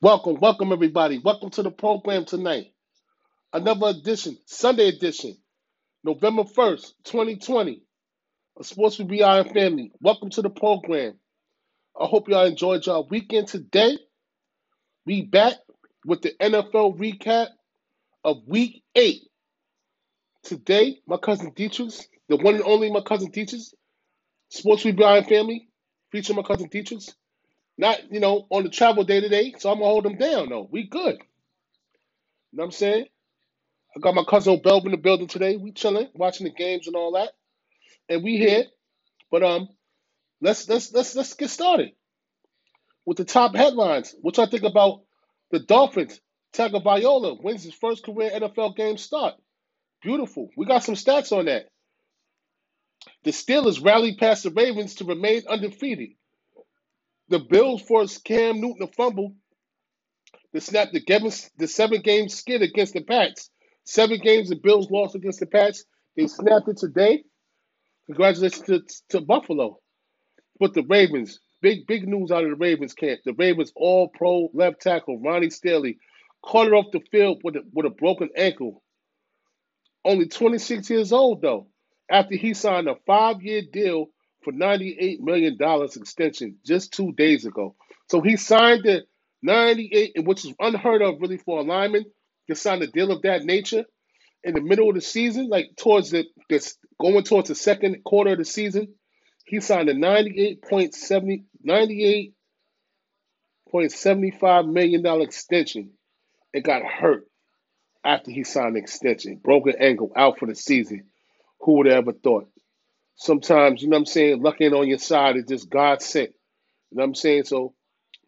Welcome, welcome everybody. Welcome to the program tonight. Another edition, Sunday edition, November 1st, 2020. A Sports with BI family. Welcome to the program. I hope y'all enjoyed y'all weekend today. We back with the NFL recap of week eight. Today, my cousin Dietrich, the one and only my cousin Dietrich, Sports with BI family, featuring my cousin Dietrich. Not, you know, on the travel day today, so I'm gonna hold them down though. We good. You know what I'm saying? I got my cousin Belv in the building today. We chilling, watching the games and all that. And we here. But um let's let's let's let's get started with the top headlines. What y'all think about the Dolphins? Tagovailoa wins his first career NFL game start. Beautiful. We got some stats on that. The Steelers rallied past the Ravens to remain undefeated. The Bills forced Cam Newton to fumble to snap the, the seven game skid against the Pats. Seven games the Bills lost against the Pats. They snapped it today. Congratulations to, to Buffalo. But the Ravens, big, big news out of the Ravens camp. The Ravens all pro left tackle, Ronnie Stanley, caught it off the field with a, with a broken ankle. Only 26 years old, though, after he signed a five year deal for $98 million extension just two days ago. So he signed the 98, which is unheard of really for a lineman to sign a deal of that nature in the middle of the season, like towards the this going towards the second quarter of the season. He signed a 98.70 $98.75 million extension and got hurt after he signed the extension. Broken ankle, out for the season. Who would have ever thought? Sometimes, you know what I'm saying, luck ain't on your side. It's just God sent. You know what I'm saying? So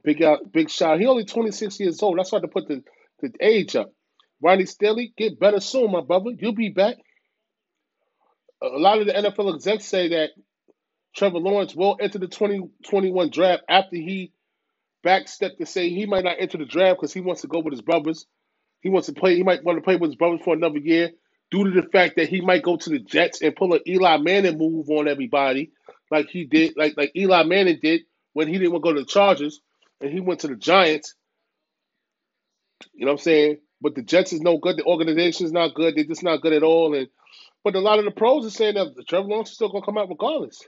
big out, big shot. He only 26 years old. That's why to put the, the age up. Ronnie Stanley, get better soon, my brother. You'll be back. A lot of the NFL execs say that Trevor Lawrence will enter the 2021 draft after he backstepped to say he might not enter the draft because he wants to go with his brothers. He wants to play. He might want to play with his brothers for another year due to the fact that he might go to the Jets and pull an Eli Manning move on everybody, like he did, like like Eli Manning did when he didn't want to go to the Chargers and he went to the Giants. You know what I'm saying? But the Jets is no good. The organization is not good. They're just not good at all. And but a lot of the pros are saying that Trevor Lawrence is still gonna come out regardless.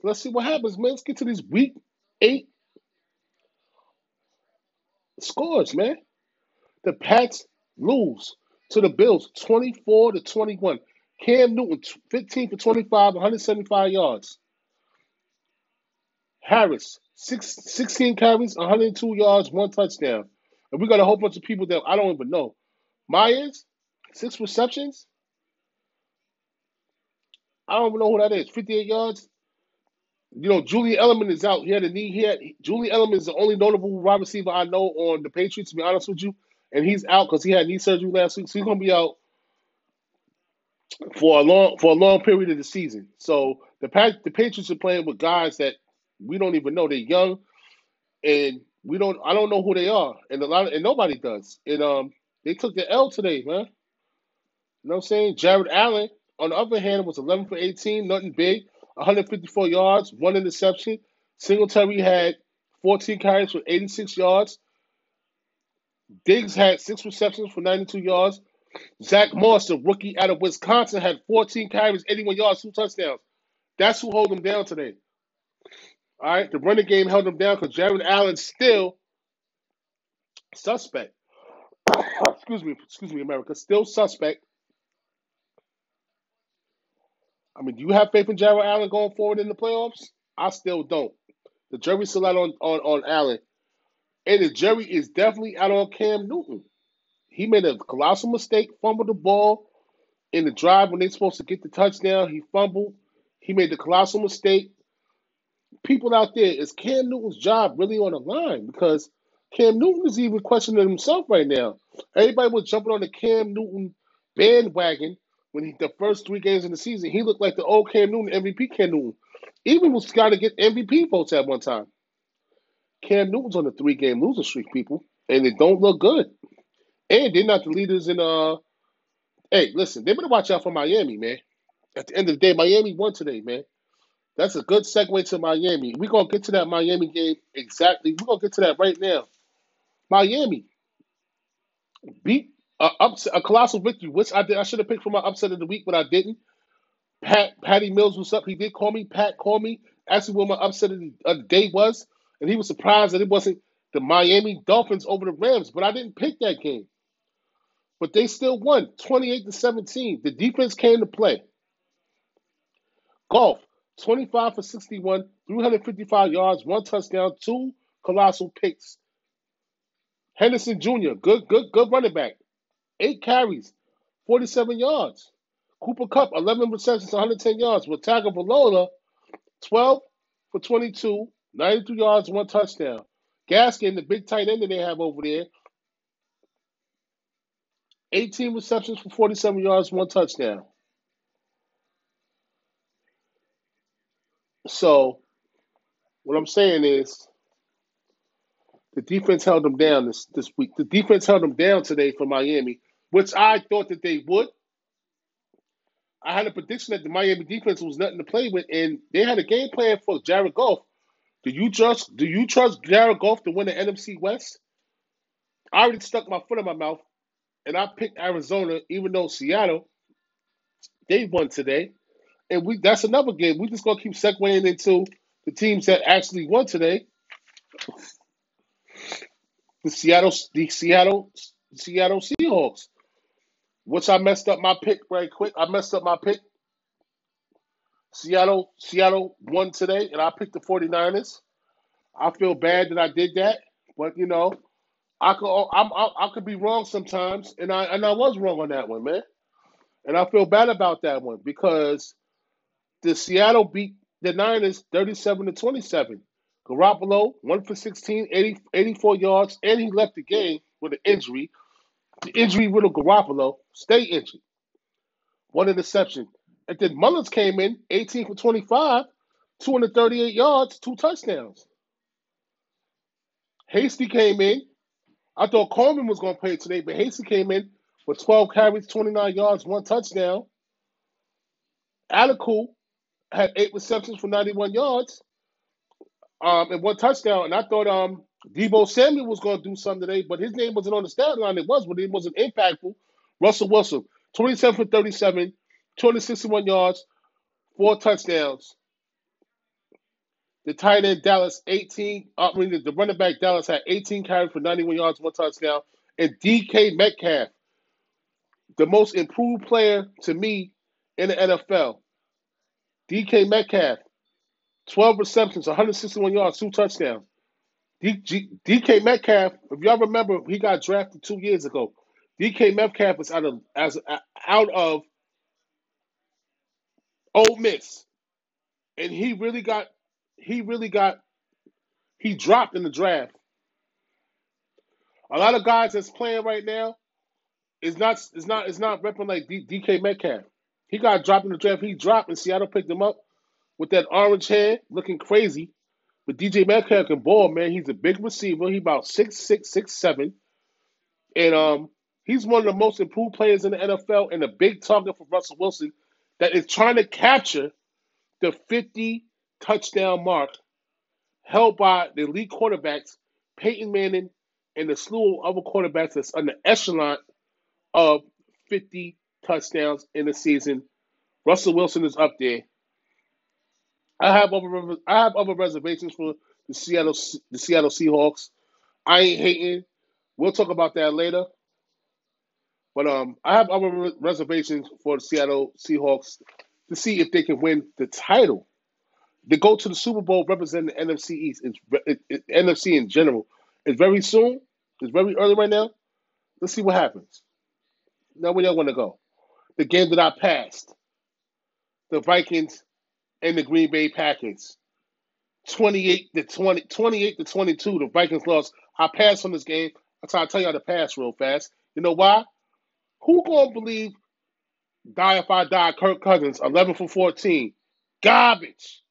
So let's see what happens, man. Let's get to these week eight scores, man. The Pats lose to the Bills 24 to 21. Cam Newton 15 for 25, 175 yards. Harris, six, 16 carries, 102 yards, one touchdown. And we got a whole bunch of people that I don't even know. Myers, six receptions. I don't even know who that is. 58 yards. You know, Julian Edelman is out. He had a knee. He had, Julian Edelman is the only notable wide receiver I know on the Patriots, to be honest with you. And he's out because he had knee surgery last week. So he's to be out for a long for a long period of the season. So the the Patriots are playing with guys that we don't even know. They're young, and we don't. I don't know who they are, and a lot of, and nobody does. And um, they took the L today, man. You know what I'm saying? Jared Allen, on the other hand, was 11 for 18, nothing big, 154 yards, one interception. Singletary had 14 carries for 86 yards. Diggs had six receptions for 92 yards. Zach Moss, the rookie out of Wisconsin, had 14 carries, 81 yards, two touchdowns. That's who hold them down today. All right, the running game held them down because Jared Allen still suspect. excuse me, excuse me, America, still suspect. I mean, do you have faith in Jared Allen going forward in the playoffs? I still don't. The jury's still out on, on, on Allen. And the jury is definitely out on Cam Newton. He made a colossal mistake, fumbled the ball in the drive when they're supposed to get the touchdown. He fumbled. He made the colossal mistake. People out there, is Cam Newton's job really on the line? Because Cam Newton is even questioning himself right now. Everybody was jumping on the Cam Newton bandwagon when he the first three games in the season. He looked like the old Cam Newton, MVP Cam Newton. Even was trying to get MVP votes at one time. Cam Newton's on the three game losing streak, people, and it don't look good. And they're not the leaders in uh hey, listen, they better watch out for Miami, man. At the end of the day, Miami won today, man. That's a good segue to Miami. We're gonna get to that Miami game exactly. We're gonna get to that right now. Miami beat a upset, a colossal victory, which I did. I should have picked for my upset of the week, but I didn't. Pat Patty Mills was up. He did call me. Pat called me. Asked me what my upset of the, of the day was, and he was surprised that it wasn't the Miami Dolphins over the Rams. But I didn't pick that game. But they still won, twenty-eight to seventeen. The defense came to play. Goff, twenty-five for sixty-one, three hundred fifty-five yards, one touchdown, two colossal picks. Henderson Jr., good, good, good running back. Eight carries, 47 yards. Cooper Kupp, 11 receptions, 110 yards. With Tagovailoa, 12 for 22, 92 yards, one touchdown. Gaskin, the big tight end that they have over there, 18 receptions for 47 yards, one touchdown. So, what I'm saying is, the defense held them down this, this week. The defense held them down today for Miami, which I thought that they would. I had a prediction that the Miami defense was nothing to play with, and they had a game plan for Jared Goff. Do you trust? Do you trust Jared Goff to win the NFC West? I already stuck my foot in my mouth, and I picked Arizona, even though Seattle they won today, and we that's another game. We just gonna keep segueing into the teams that actually won today. The Seattle, the Seattle, Seattle Seahawks, which I messed up my pick very quick. I messed up my pick. Seattle, Seattle won today, and I picked the 49ers. I feel bad that I did that, but you know, I could I'm, I, I could be wrong sometimes, and I and I was wrong on that one, man. And I feel bad about that one because the Seattle beat the Niners 37 to 27. Garoppolo, 1 for 16, 80, 84 yards, and he left the game with an injury. The injury riddled Garoppolo, stay injured. One interception. And then Mullens came in, 18 for 25, 238 yards, two touchdowns. Hasty came in. I thought Coleman was going to play today, but Hasty came in with 12 carries, 29 yards, one touchdown. Alicool had eight receptions for 91 yards um, and one touchdown. And I thought um, Deebo Samuel was going to do something today, but his name wasn't on the stat line. It was, but it wasn't impactful. Russell Wilson, 27 for 37, 261 yards, four touchdowns. The tight end Dallas, 18. Uh, I mean, the running back Dallas had 18 carries for 91 yards, one touchdown. And DK Metcalf, the most improved player to me in the NFL. DK Metcalf, 12 receptions, 161 yards, two touchdowns. DK Metcalf, if y'all remember, he got drafted two years ago. DK Metcalf was out of as out of Ole Miss, and he really got he really got he dropped in the draft. A lot of guys that's playing right now is not is not is not repping like D, DK Metcalf. He got dropped in the draft. He dropped, and Seattle picked him up with that orange hair, looking crazy. But DJ Metcalf can ball, man. He's a big receiver. He about six six six seven, and um, he's one of the most improved players in the NFL and a big target for Russell Wilson that is trying to capture the fifty touchdown mark held by the elite quarterbacks, Peyton Manning and the slew of other quarterbacks that's on the echelon of 50 touchdowns in the season. Russell Wilson is up there. I have other I have other reservations for the Seattle the Seattle Seahawks. I ain't hating. We'll talk about that later. But um, I have other reservations for the Seattle Seahawks to see if they can win the title. They go to the Super Bowl representing the NFC East. It's, it, it, NFC in general. It's very soon. It's very early right now. Let's see what happens. Now, where y'all want to go? The game that I passed. The Vikings and the Green Bay Packers. 28 to 20, 28 to 22. The Vikings lost. I passed on this game. That's how I tell y'all to pass real fast. You know why? Who gonna believe die if I die? Kirk Cousins, 11 for 14. Garbage.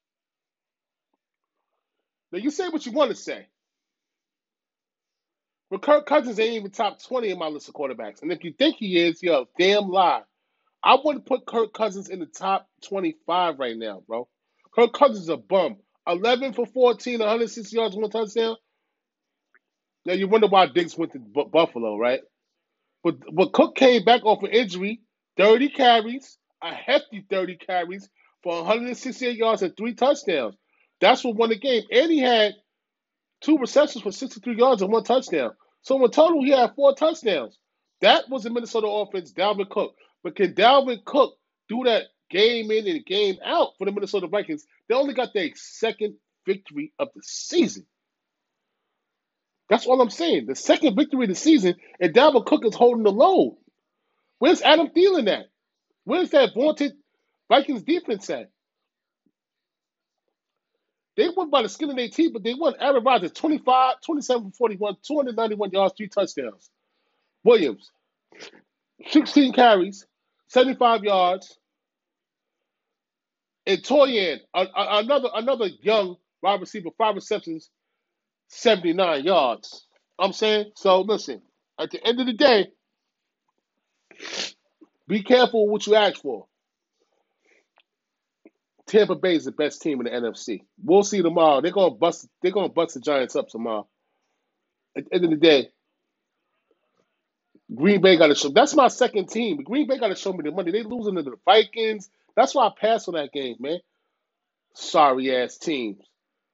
Now you say what you want to say. But Kirk Cousins ain't even top 20 in my list of quarterbacks. And if you think he is, you're a damn lie. I wouldn't put Kirk Cousins in the top 25 right now, bro. Kirk Cousins is a bum. 11 for 14, 160 yards, one touchdown. Now you wonder why Diggs went to Bu- Buffalo, right? But but Cook came back off an injury, 30 carries, a hefty 30 carries for 168 yards and three touchdowns. That's what won the game. And he had two receptions for 63 yards and one touchdown. So in total, he had four touchdowns. That was the Minnesota offense, Dalvin Cook. But can Dalvin Cook do that game in and game out for the Minnesota Vikings? They only got their second victory of the season. That's all I'm saying. The second victory of the season, and Dalvin Cook is holding the load. Where's Adam Thielen at? Where's that vaunted Vikings defense at? They won by the skin of their teeth, but they won. Aaron Rodgers, 25, 27 41, 291 yards, three touchdowns. Williams, 16 carries, 75 yards. And Tonyan, another another young wide receiver, five receptions, 79 yards. I'm saying, so listen, at the end of the day, be careful what you ask for. Tampa Bay is the best team in the NFC. We'll see tomorrow. They're gonna bust. They're gonna bust the Giants up tomorrow. At the end of the day, Green Bay got to show. That's my second team. Green Bay got to show me the money. They losing to the Vikings. That's why I passed on that game, man. Sorry ass teams.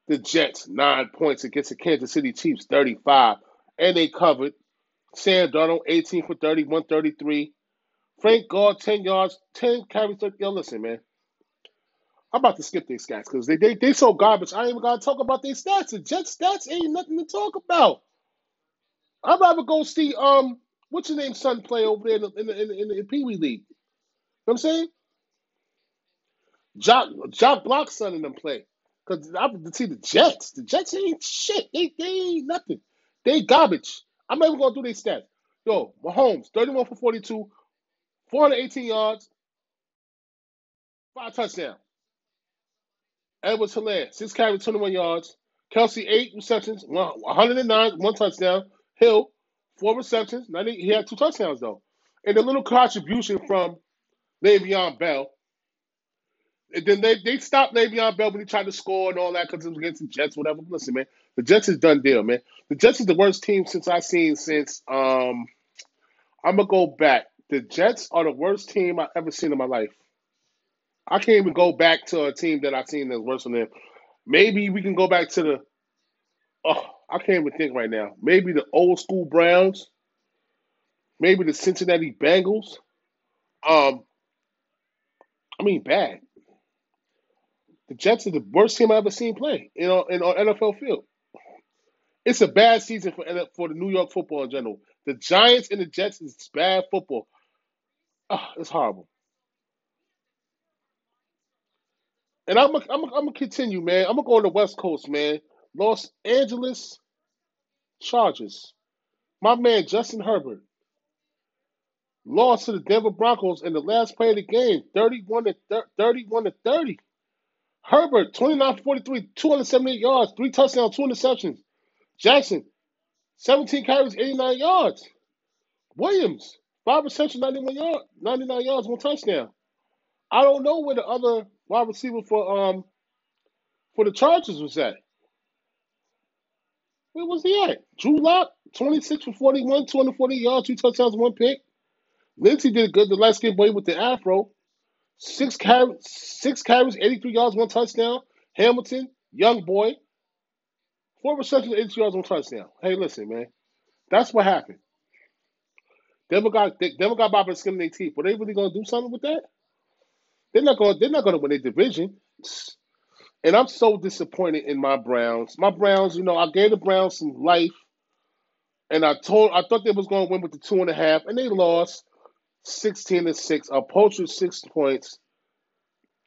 The Jets nine points against the Kansas City Chiefs, thirty-five, and they covered. Sam Darnold, 18 for 30, 133. Frank Gore, 10 yards, 10 carries. 30. Yo, listen, man. I'm about to skip these stats because they, they they so garbage. I ain't even gotta talk about their stats. The Jets stats ain't nothing to talk about. I'd rather go see um what's your name son play over there in the in the, in the, in the Pee Wee League. You know what I'm saying? Jock Jock Block's son in them play. Cause I see the Jets. The Jets ain't shit. They they ain't nothing. They garbage. I'm not even gonna do their stats. Yo, Mahomes, 31 for 42, 418 yards, five touchdowns. Edwards Helaire, six carries, 21 yards. Kelce, eight receptions, 109, one touchdown. Hill, four receptions. 90, he had two touchdowns, though. And a little contribution from Le'Veon Bell. Then they, they stopped Le'Veon Bell when he tried to score and all that because it was against the Jets, whatever. Listen, man, the Jets is done deal, man. The Jets is the worst team since I've seen since, um, I'm to go back. The Jets are the worst team I've ever seen in my life. I can't even go back to a team that I've seen that's worse than them. Maybe we can go back to the Oh, I can't even think right now. Maybe the old school Browns. Maybe the Cincinnati Bengals. Um, I mean, bad. The Jets are the worst team I've ever seen play in on in on NFL field. It's a bad season for for the New York football in general. The Giants and the Jets is bad football. Oh, it's horrible. And I'm gonna I'm gonna continue, man. I'm gonna go on the West Coast, man. Los Angeles Chargers. My man Justin Herbert lost to the Denver Broncos in the last play of the game, 31 to thir- 31 to 30. Herbert, 29 43, 278 yards, three touchdowns, two interceptions. Jackson, 17 carries, 89 yards. Williams, five receptions, 91 yards, 99 yards, one touchdown. I don't know where the other wide receiver for um for the Chargers was at. Where was he at? Drew Lock, 26 for 41, 240 yards, two touchdowns, one pick. Lindsay did good the last game boy with the afro. Six carries, six carries, 83 yards, one touchdown. Hamilton, young boy, four receptions, 82 yards, one touchdown. Hey, listen, man. That's what happened. Denver got they, Denver got by of their teeth. Were they really gonna do something with that? They're not gonna they're not gonna win their division. And I'm so disappointed in my Browns. My Browns, you know, I gave the Browns some life, and I told I thought they was gonna win with the two and a half, and they lost 16 to 6. A poacher six points.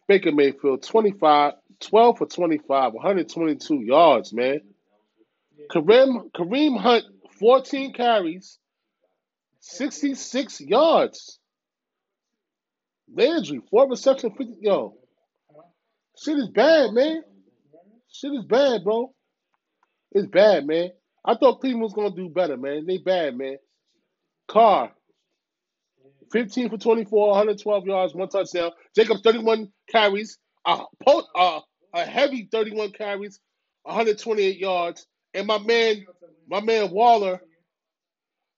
Baker Mayfield, 25, 12 for 25, 122 yards, man. Kareem Kareem Hunt, 14 carries, 66 yards. Landry, four reception, 50. Yo, shit is bad, man. Shit is bad, bro. It's bad, man. I thought Cleveland was gonna do better, man. They bad, man. Carr, 15 for 24, 112 yards, one touchdown. Jacob, 31 carries, a, a heavy 31 carries, 128 yards. And my man, My man Waller,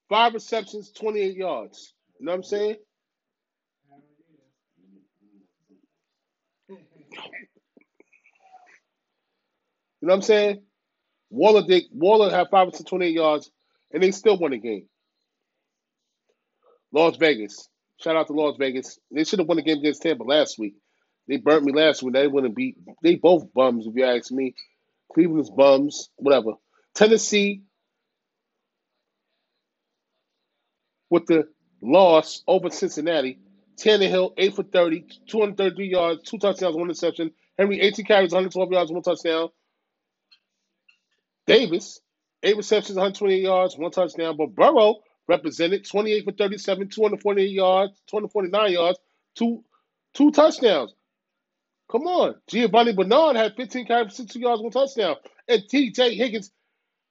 five receptions, 28 yards. You know what I'm saying? You know what I'm saying? Waller did Waller had five to 28 yards, and they still won the game. Las Vegas. Shout out to Las Vegas. They should have won the game against Tampa last week. They burnt me last week. They wouldn't beat. They both bums, if you ask me. Cleveland's bums, whatever. Tennessee with the loss over Cincinnati. Tannehill, 8 for 30, 233 yards, two touchdowns, one interception. Henry, 18 carries, 112 yards, one touchdown. Davis, 8 receptions, 128 yards, one touchdown. But Burrow represented 28 for 37, 248 yards, 249 yards, two two touchdowns. Come on. Giovanni Bernard had 15 carries, 60 yards, one touchdown. And TJ Higgins,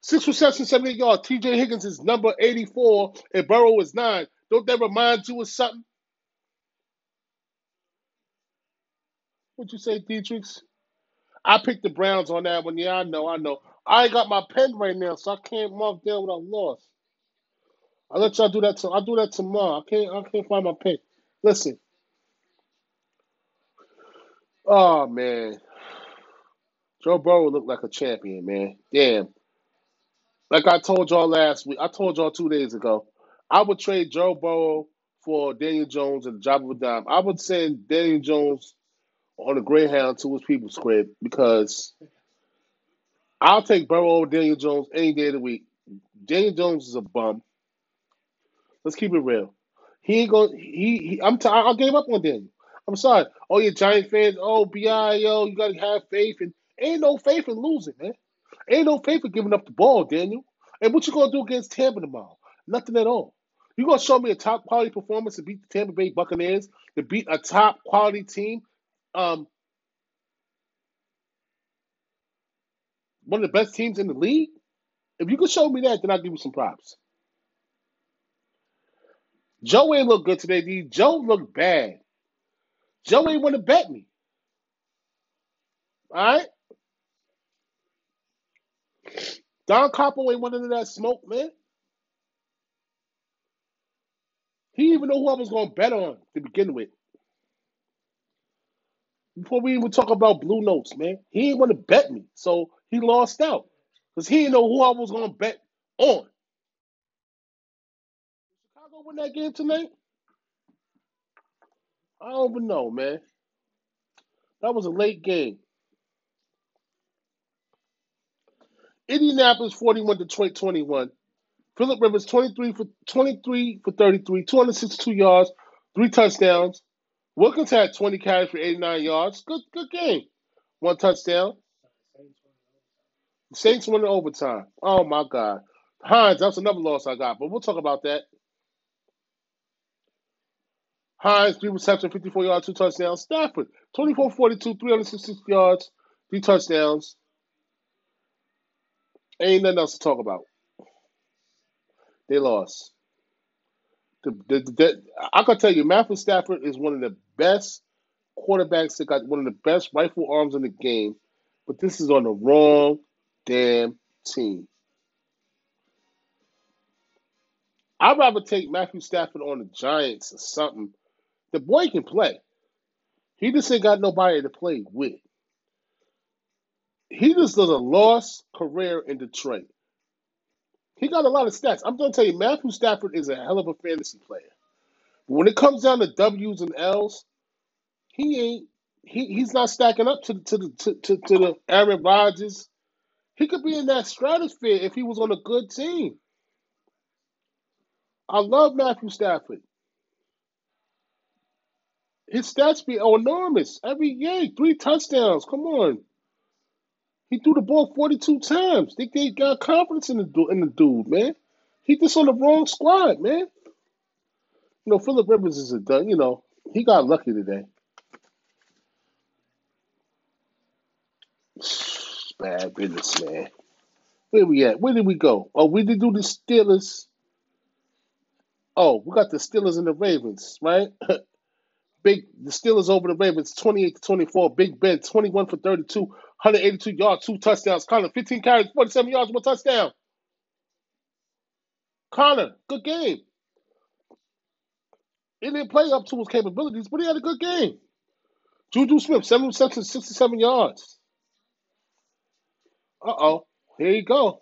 six receptions, 78 yards. TJ Higgins is number 84, and Burrow is nine. Don't that remind you of something? What'd you say, Dietrichs? I picked the Browns on that one. Yeah, I know, I know. I ain't got my pen right now, so I can't mark down what I lost. I'll let y'all do that. To, I'll do that tomorrow. I can't. I can't find my pen. Listen. Oh man, Joe Burrow looked like a champion, man. Damn. Like I told y'all last week, I told y'all two days ago, I would trade Joe Burrow for Daniel Jones and the job of a dime. I would send Daniel Jones on a Greyhound to his people's crib because I'll take Burrow over Daniel Jones any day of the week. Daniel Jones is a bum. Let's keep it real. He ain't going. He, he I'm. T- I gave up on Daniel. I'm sorry. Oh, you Giant fans. Oh, bi yo, you gotta have faith, and ain't no faith in losing, man. Ain't no faith in giving up the ball, Daniel. And what you gonna do against Tampa tomorrow? Nothing at all. You gonna show me a top quality performance to beat the Tampa Bay Buccaneers, to beat a top quality team, um, one of the best teams in the league? If you can show me that, then I'll give you some props. Joe ain't look good today, D. Joe looked bad. Joe ain't want to bet me. All right? Don Capo ain't wanted that smoke, man. He even know who I was going to bet on to begin with. Before we even talk about blue notes, man, he ain't want to bet me, so he lost out because he didn't know who I was going to bet on. Win that game tonight? I don't even know, man. That was a late game. Indianapolis 41, to 21. Philip Rivers 23 for 23 for 33, 262 yards, three touchdowns. Wilkins had 20 carries for 89 yards. Good good game. One touchdown. Saints won in overtime. Oh my God. Hines, that's another loss I got, but we'll talk about that. Hines, three receptions, 54 yards, two touchdowns. Stafford, 24 42, 366 yards, three touchdowns. Ain't nothing else to talk about. They lost. The, the, the, I can tell you, Matthew Stafford is one of the best quarterbacks that got one of the best rifle arms in the game, but this is on the wrong damn team. I'd rather take Matthew Stafford on the Giants or something. The boy can play. He just ain't got nobody to play with. He just does a lost career in Detroit. He got a lot of stats. I'm going to tell you, Matthew Stafford is a hell of a fantasy player. But when it comes down to W's and L's, he ain't. He, he's not stacking up to to the to, to, to the Aaron Rodgers. He could be in that stratosphere if he was on a good team. I love Matthew Stafford. His stats be enormous every game. Three touchdowns. Come on. He threw the ball 42 times. They, they got confidence in the in the dude, man. He just on the wrong squad, man. You know, Philip Rivers is a. You know, he got lucky today. Bad business, man. Where we at? Where did we go? Oh, we did do the Steelers. Oh, we got the Steelers and the Ravens, right? Big the Steelers over the Ravens, 28 to 24. Big Ben, 21 for 32, 182 yards, two touchdowns. Connor, 15 carries, 47 yards, one touchdown. Connor, good game. He didn't play up to his capabilities, but he had a good game. Juju Smith, seven receptions, 67 yards. Uh oh. Here you go.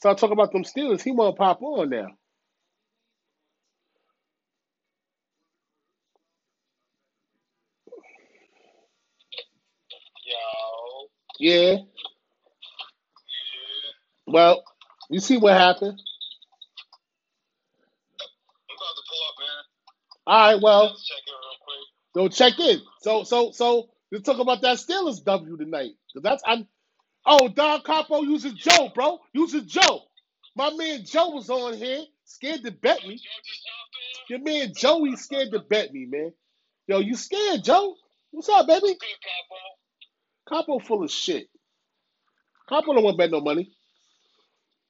Start talking about them Steelers. He want to pop on now. Yo. Yeah. Yeah. Well, you see what happened. I'm about to pull up, man. All right. Well, Let's check it real quick. Don't check in. So so so let's talk about that Steelers W tonight. 'Cause that's I'm oh Don Capo uses Joe, bro. Uses Joe. My man Joe was on here, scared to bet me. Joe just hopped on. Your man Joey scared to bet me, man. Yo, you scared, Joe? What's up, baby? Capo. Full of shit. Capo don't want to bet no money.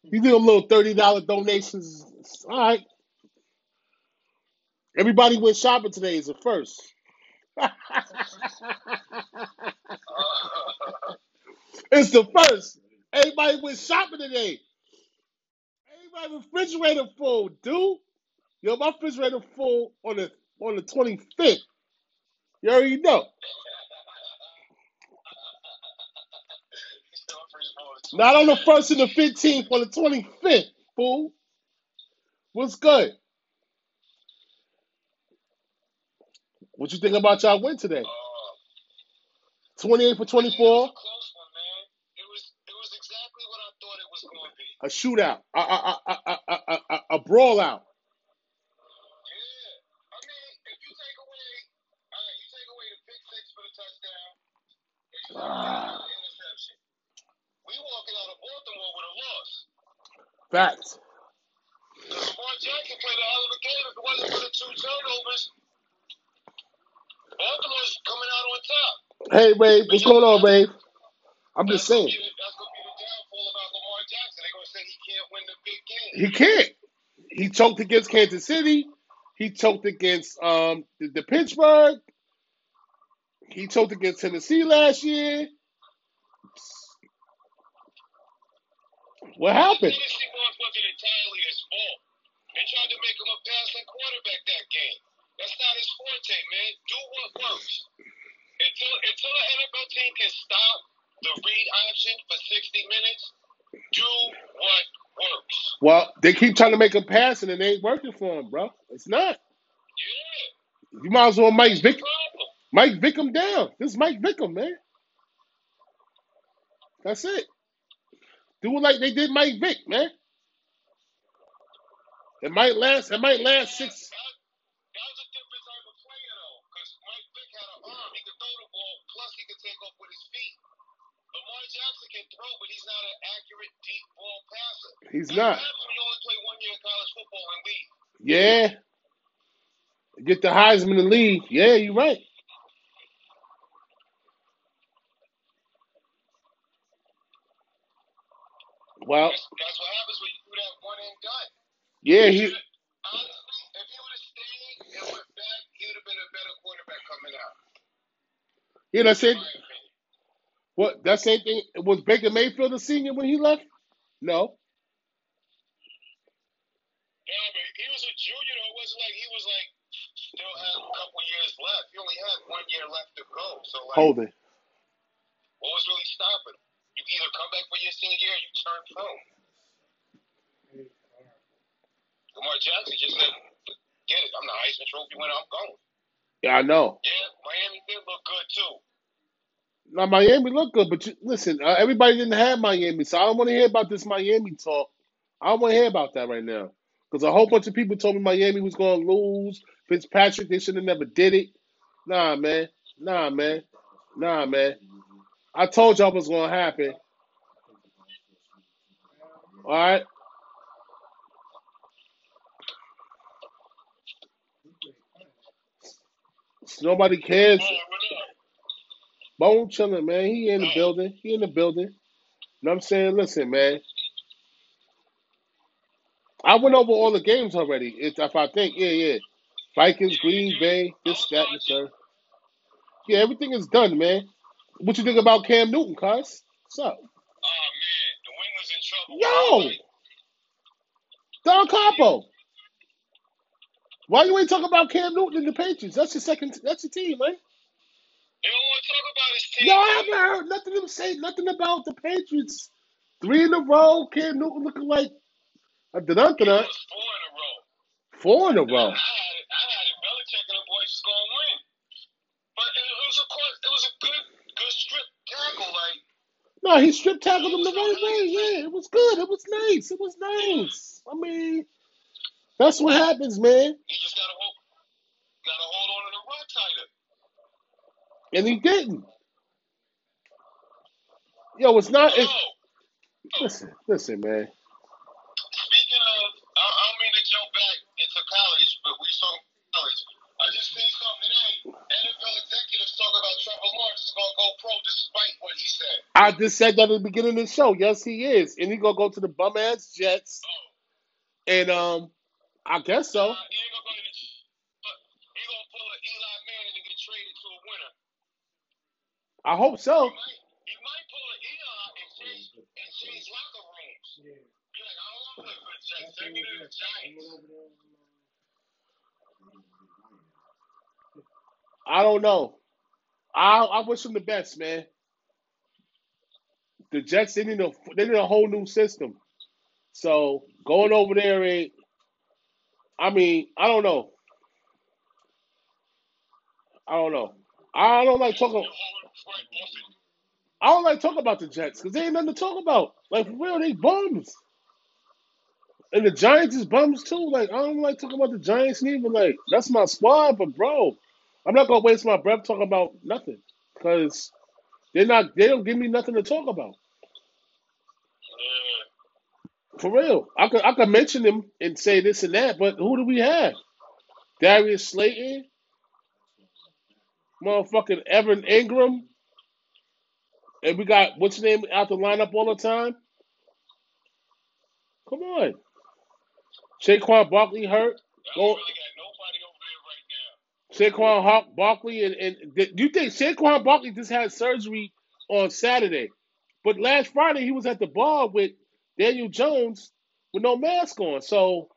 You do them little thirty dollar donations. All right. Everybody went shopping today is the first. it's the first. Everybody went shopping today. Everybody refrigerator full, dude. Yo, my refrigerator full on the on the twenty fifth. You already know. Still free for Not on the first and the fifteenth, on the twenty fifth, fool. What's good? What you think about y'all win today? Uh, Twenty eight for twenty four. it was four, a close one, man. It was it was exactly what I thought it was going to be. a shootout, a a a a a, a, a, a brawl out. I mean, if you take away, all right, you take away the pick six for the touchdown, and you take away Ah, the interception. We walking out of Baltimore with a loss. Facts. Lamar Jackson played a hell of a game. If it wasn't for the two turnovers, Baltimore's coming out on top. Hey Ray, what's going on, Ray? I'm just gonna saying. the, that's gonna be the downfall about Lamar Jackson. They're gonna say he can't win the big game. He can't. He choked against Kansas City. He choked against um the, the Pittsburgh. He choked against Tennessee last year. What happened? Wasn't entirely his fault. They tried to make him a passing quarterback that game. That's not his forte, man. Do what works. Until until an NFL team can stop the read option for 60 minutes, do what works. Well, they keep trying to make him pass and it ain't working for him, bro. It's not. Yeah, You might as well Mike the Vick. Mike Vick him down. This is Mike Vick him, man. That's it. Do it like they did Mike Vick, man. It might last. It might last six. that, was a different type of player, though, because Mike Vick had an arm. He could throw the ball, plus he could take off with his feet. Lamar Jackson can throw, but he's not an accurate deep ball passer. He's not. happens when you only play one year in college football and leave. Yeah. Get the Heisman the league. Yeah, you're right. Well, That's, that's what happens when you do that one and done. Yeah, He he. should honestly, if he would have stayed and went back, he would have been a better quarterback coming out. Yeah, that's In it. my opinion. What that same thing was Baker Mayfield a senior when he left? No. Yeah, but he was a junior. Though. It wasn't like he was like still had a couple years left. He only had one year left to go. So like, Holding. what was really stopping him? You either come back for your senior year, or you turn pro. Lamar Jackson just said, "Get it. I'm the Heisman Trophy winner. I'm going." Yeah, I know. Yeah, Miami did look good too. Now Miami looked good, but you, listen, uh, everybody didn't have Miami, so I don't want to hear about this Miami talk. I don't want to hear about that right now because a whole bunch of people told me Miami was going to lose. Fitzpatrick, they should have never did it. Nah, man. Nah, man. Nah, man. I told y'all was going to happen. All right. Nobody cares. Bone chilling, man. He in the building. He in the building. You know what I'm saying? Listen, man. I went over all the games already. If, if I think, yeah, yeah. Vikings, Green Bay, this, that, and the third. Yeah, everything is done, man. What you think about Cam Newton, cuz? What's up? Oh man, the wing was in trouble. Yo! Don Capo. Why you ain't talking about Cam Newton and the Patriots? That's your second. That's your team, right? They don't want to talk about his team. No, I haven't heard nothing them say nothing about the Patriots. Three in a row. Cam Newton looking like a dun It dun four in a row. Four in a I row. had. I had it. Belichick and the boys was gonna win. But it, it was a course, it was a good good strip tackle. Like No, he strip tackled him the right way. Yeah, it was good. It was nice. It was nice. I mean, that's what happens, man. he just gotta hold gotta hold on to the run tighter. And he didn't. Yo, it's not. It's, listen, listen, man. speaking of, I, I don't mean to jump back into college, but we saw college. I just seen something today. NFL executives talk about Trevor Lawrence is gonna go pro despite what he said. I just said that at the beginning of the show. Yes, he is, and he gonna go to the bum ass Jets, Oh, and um, I guess so. uh, he ain't gonna go to the. He gonna pull a Eli Manning and get traded to a winner. I hope He so. might, he might pull an Eli and change and change locker rooms. Be like, I don't want to play for the Jets. Send me to the Giants. I don't know. I I wish him the best, man. The Jets they need a they need a whole new system. So going over there ain't. I mean, I don't know. I don't know. I don't like talking. I don't like talking about the Jets because they ain't nothing to talk about. Like for real, they bums. And the Giants is bums too. Like I don't like talking about the Giants neither. Like that's my squad, but bro, I'm not gonna waste my breath talking about nothing because they're not. They don't give me nothing to talk about. Yeah. For real, I could I could mention them and say this and that, but who do we have? Darius Slayton, motherfucking Evan Engram, and we got what's his name out the lineup all the time. Come on, Saquon Barkley hurt. Go don't really got nobody over there right now. Saquon Hawk Barkley and and th- you think Saquon Barkley just had surgery on Saturday, but last Friday he was at the bar with Daniel Jones with no mask on. So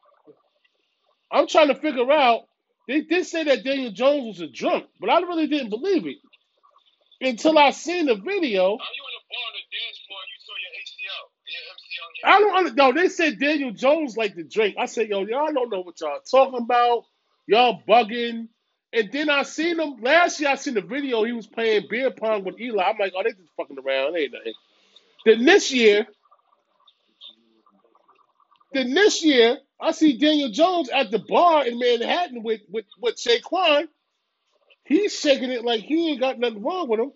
I'm trying to figure out. They did say that Daniel Jones was a drunk, but I really didn't believe it until I seen the video. How you in the bar on the dance floor and you saw your ACL, your MCL, I don't under, no. They said Daniel Jones like to drink. I said, yo, y'all don't know what y'all talking about. Y'all bugging. And then I seen him last year. I seen the video. He was playing beer pong with Eli. I'm like, oh, they just fucking around. Ain't nothing. Then this year, then this year, I see Daniel Jones at the bar in Manhattan with with with Saquon. He's shaking it like he ain't got nothing wrong with him.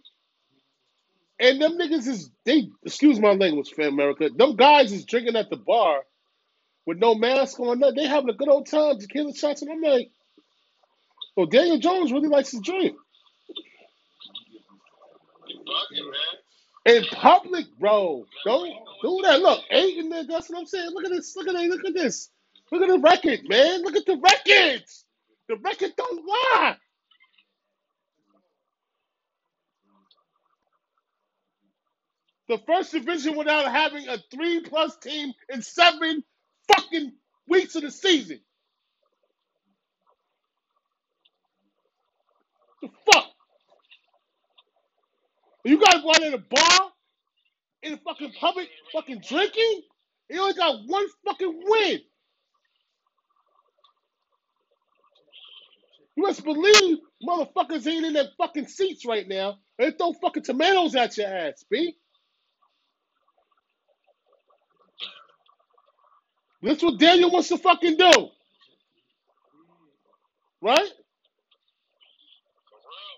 And them niggas is they excuse my language for America. Them guys is drinking at the bar with no mask on. nothing. They having a good old time, tequila shots, and I'm like, well, Daniel Jones really likes to drink you bugging, man. in public, bro. Don't do that. Look, eight in there. That's what I'm saying. Look at this. Look at this. Look at this. Look at the record, man. Look at the records. The record don't lie. The first division without having a three plus team in seven fucking weeks of the season. The fuck? You guys in a bar in fucking public fucking drinking? He only got one fucking win. You must believe motherfuckers ain't in their fucking seats right now. They throw fucking tomatoes at your ass, B. That's what Daniel wants to fucking do. Right? For real.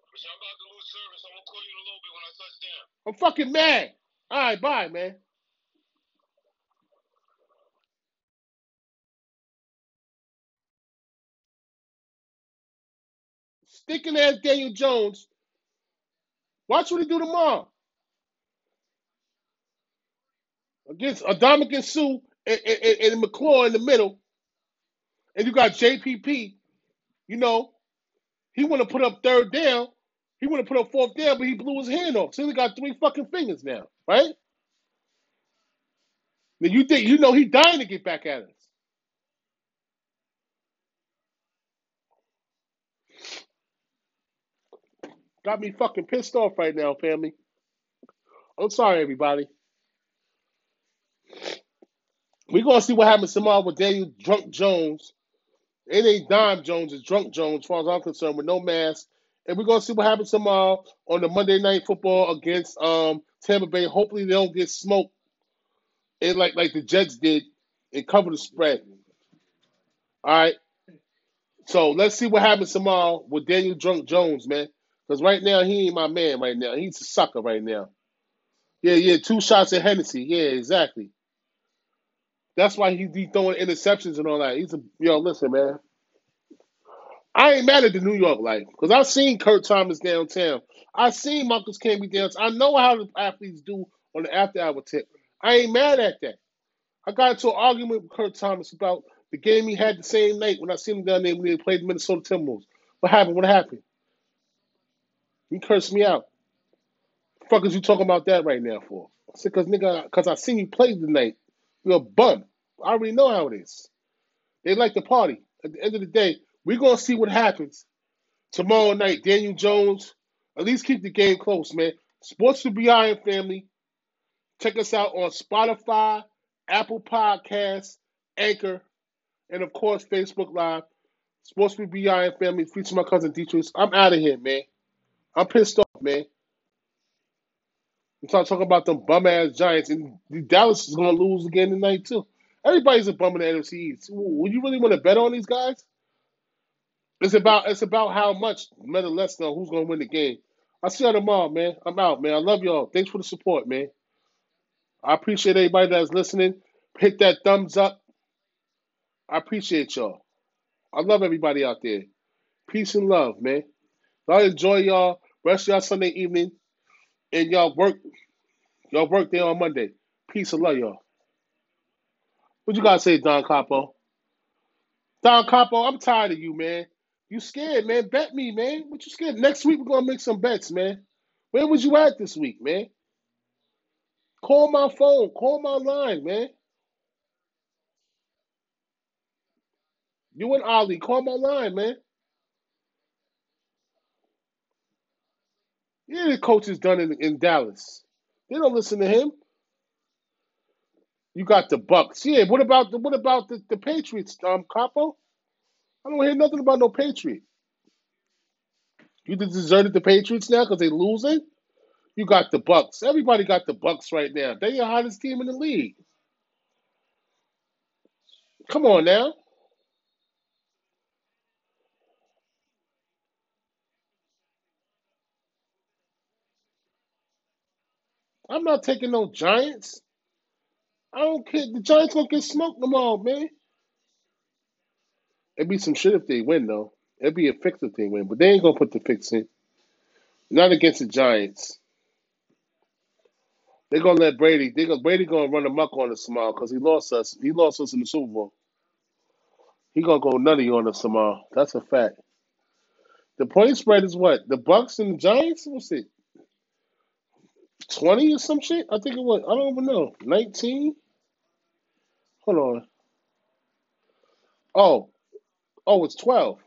But y'all about to lose service. I'm gonna call you in a little bit when I touch down. I'm fucking mad. Alright, bye, man. Sticking ass Daniel Jones. Watch what he do tomorrow. Against Ndamukong Suh and, and, and in the middle. And you got JPP. You know, he want to put up third down. He want to put up fourth down, but he blew his hand off. So he got three fucking fingers now, right? Now you think you know he dying to get back at us. Got me fucking pissed off right now, family. I'm sorry, everybody. We're gonna see what happens tomorrow with Daniel Drunk Jones. It ain't Dime Jones, it's Drunk Jones, as far as I'm concerned, with no mask. And we're gonna see what happens tomorrow on the Monday night football against um Tampa Bay. Hopefully they don't get smoked and like like the Jets did and cover the spread. All right. So let's see what happens tomorrow with Daniel Drunk Jones, man. Because right now he ain't my man right now. He's a sucker right now. Yeah, yeah, two shots at Hennessy. Yeah, exactly. That's why he's he throwing interceptions and all that. He's a yo, listen, man. I ain't mad at the New York life because I've seen Kurt Thomas downtown. I've seen Marcus Camby downtown. I know how the athletes do on the after hour tip. I ain't mad at that. I got into an argument with Kurt Thomas about the game he had the same night when I seen him down there when he played the Minnesota Timberwolves. What happened? What happened? He cursed me out. The fuck is you talking about that right now for? I said, cause nigga, cause I seen you play the night. You're a bum. I already know how it is. They like to party. At the end of the day, we're gonna see what happens tomorrow night. Daniel Jones, at least keep the game close, man. Sports to be Iron family. Check us out on Spotify, Apple Podcasts, Anchor, and of course Facebook Live. Sports to be Iron family. Feature my cousin Dietrich. I'm out of here, man. I'm pissed off, man. I'm trying to talk about them bum ass Giants, and Dallas is gonna lose again tonight too. Everybody's a bum in the NFC East. Would you really want to bet on these guys? It's about it's about how much, matter less than who's gonna win the game. I'll see y'all tomorrow, man. I'm out, man. I love y'all. Thanks for the support, man. I appreciate everybody that's listening. Hit that thumbs up. I appreciate y'all. I love everybody out there. Peace and love, man. I enjoy y'all. Rest of y'all Sunday evening. And y'all work y'all work there on Monday. Peace and love y'all. What you gotta say, Don Capo? Don Capo, I'm tired of you, man. You scared, man. Bet me, man. What you scared? Next week we're gonna make some bets, man. Where was you at this week, man? Call my phone. Call my line, man. You and Ali, call my line, man. Yeah, the coach is done in, in Dallas. They don't listen to him. You got the Bucks. Yeah, what about the what about the, the Patriots, um, Capo? I don't hear nothing about no Patriots. You just deserted the Patriots now because they losing? You got the Bucks. Everybody got the Bucks right now. They're your hottest team in the league. Come on now. I'm not taking no Giants. I don't care. The Giants gonna get smoked tomorrow, man. It'd be some shit if they win, though. It'd be a fix if they win, but they ain't gonna put the fix in. Not against the Giants. They're gonna let Brady. They gonna Brady gonna run amok on us tomorrow because he lost us. He lost us in the Super Bowl. He gonna go nutty on us tomorrow. That's a fact. The point spread is what? The Bucks and the Giants? What's it? Twenty or some shit? I think it was. I don't even know. Nineteen. Hold on. Oh, oh, it's twelve.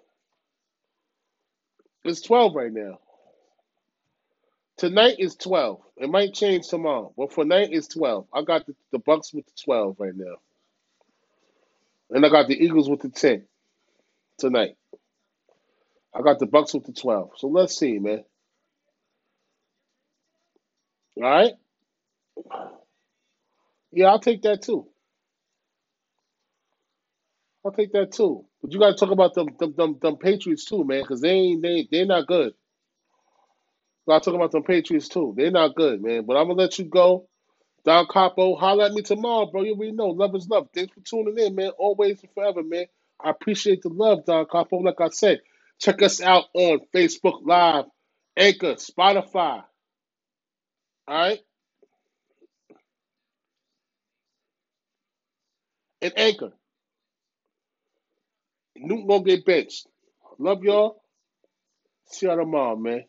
It's twelve right now. Tonight is twelve. It might change tomorrow, but for night it's twelve. I got the, the Bucks with the twelve right now, and I got the Eagles with the ten tonight. I got the Bucks with the twelve. So let's see, man. All right. Yeah, I'll take that too. I'll take that too. But you got to talk about them, them, them, them Patriots too, man, because they ain't they they're not good. Got to talk about them Patriots too. They're not good, man. But I'm gonna let you go. Don Capo, holler at me tomorrow, bro. You already know. Love is love. Thanks for tuning in, man. Always and forever, man. I appreciate the love, Don Capo. Like I said, check us out on Facebook Live, Anchor, Spotify. All right? And Anchor. Newton gonna get benched. Love y'all. See y'all tomorrow, man.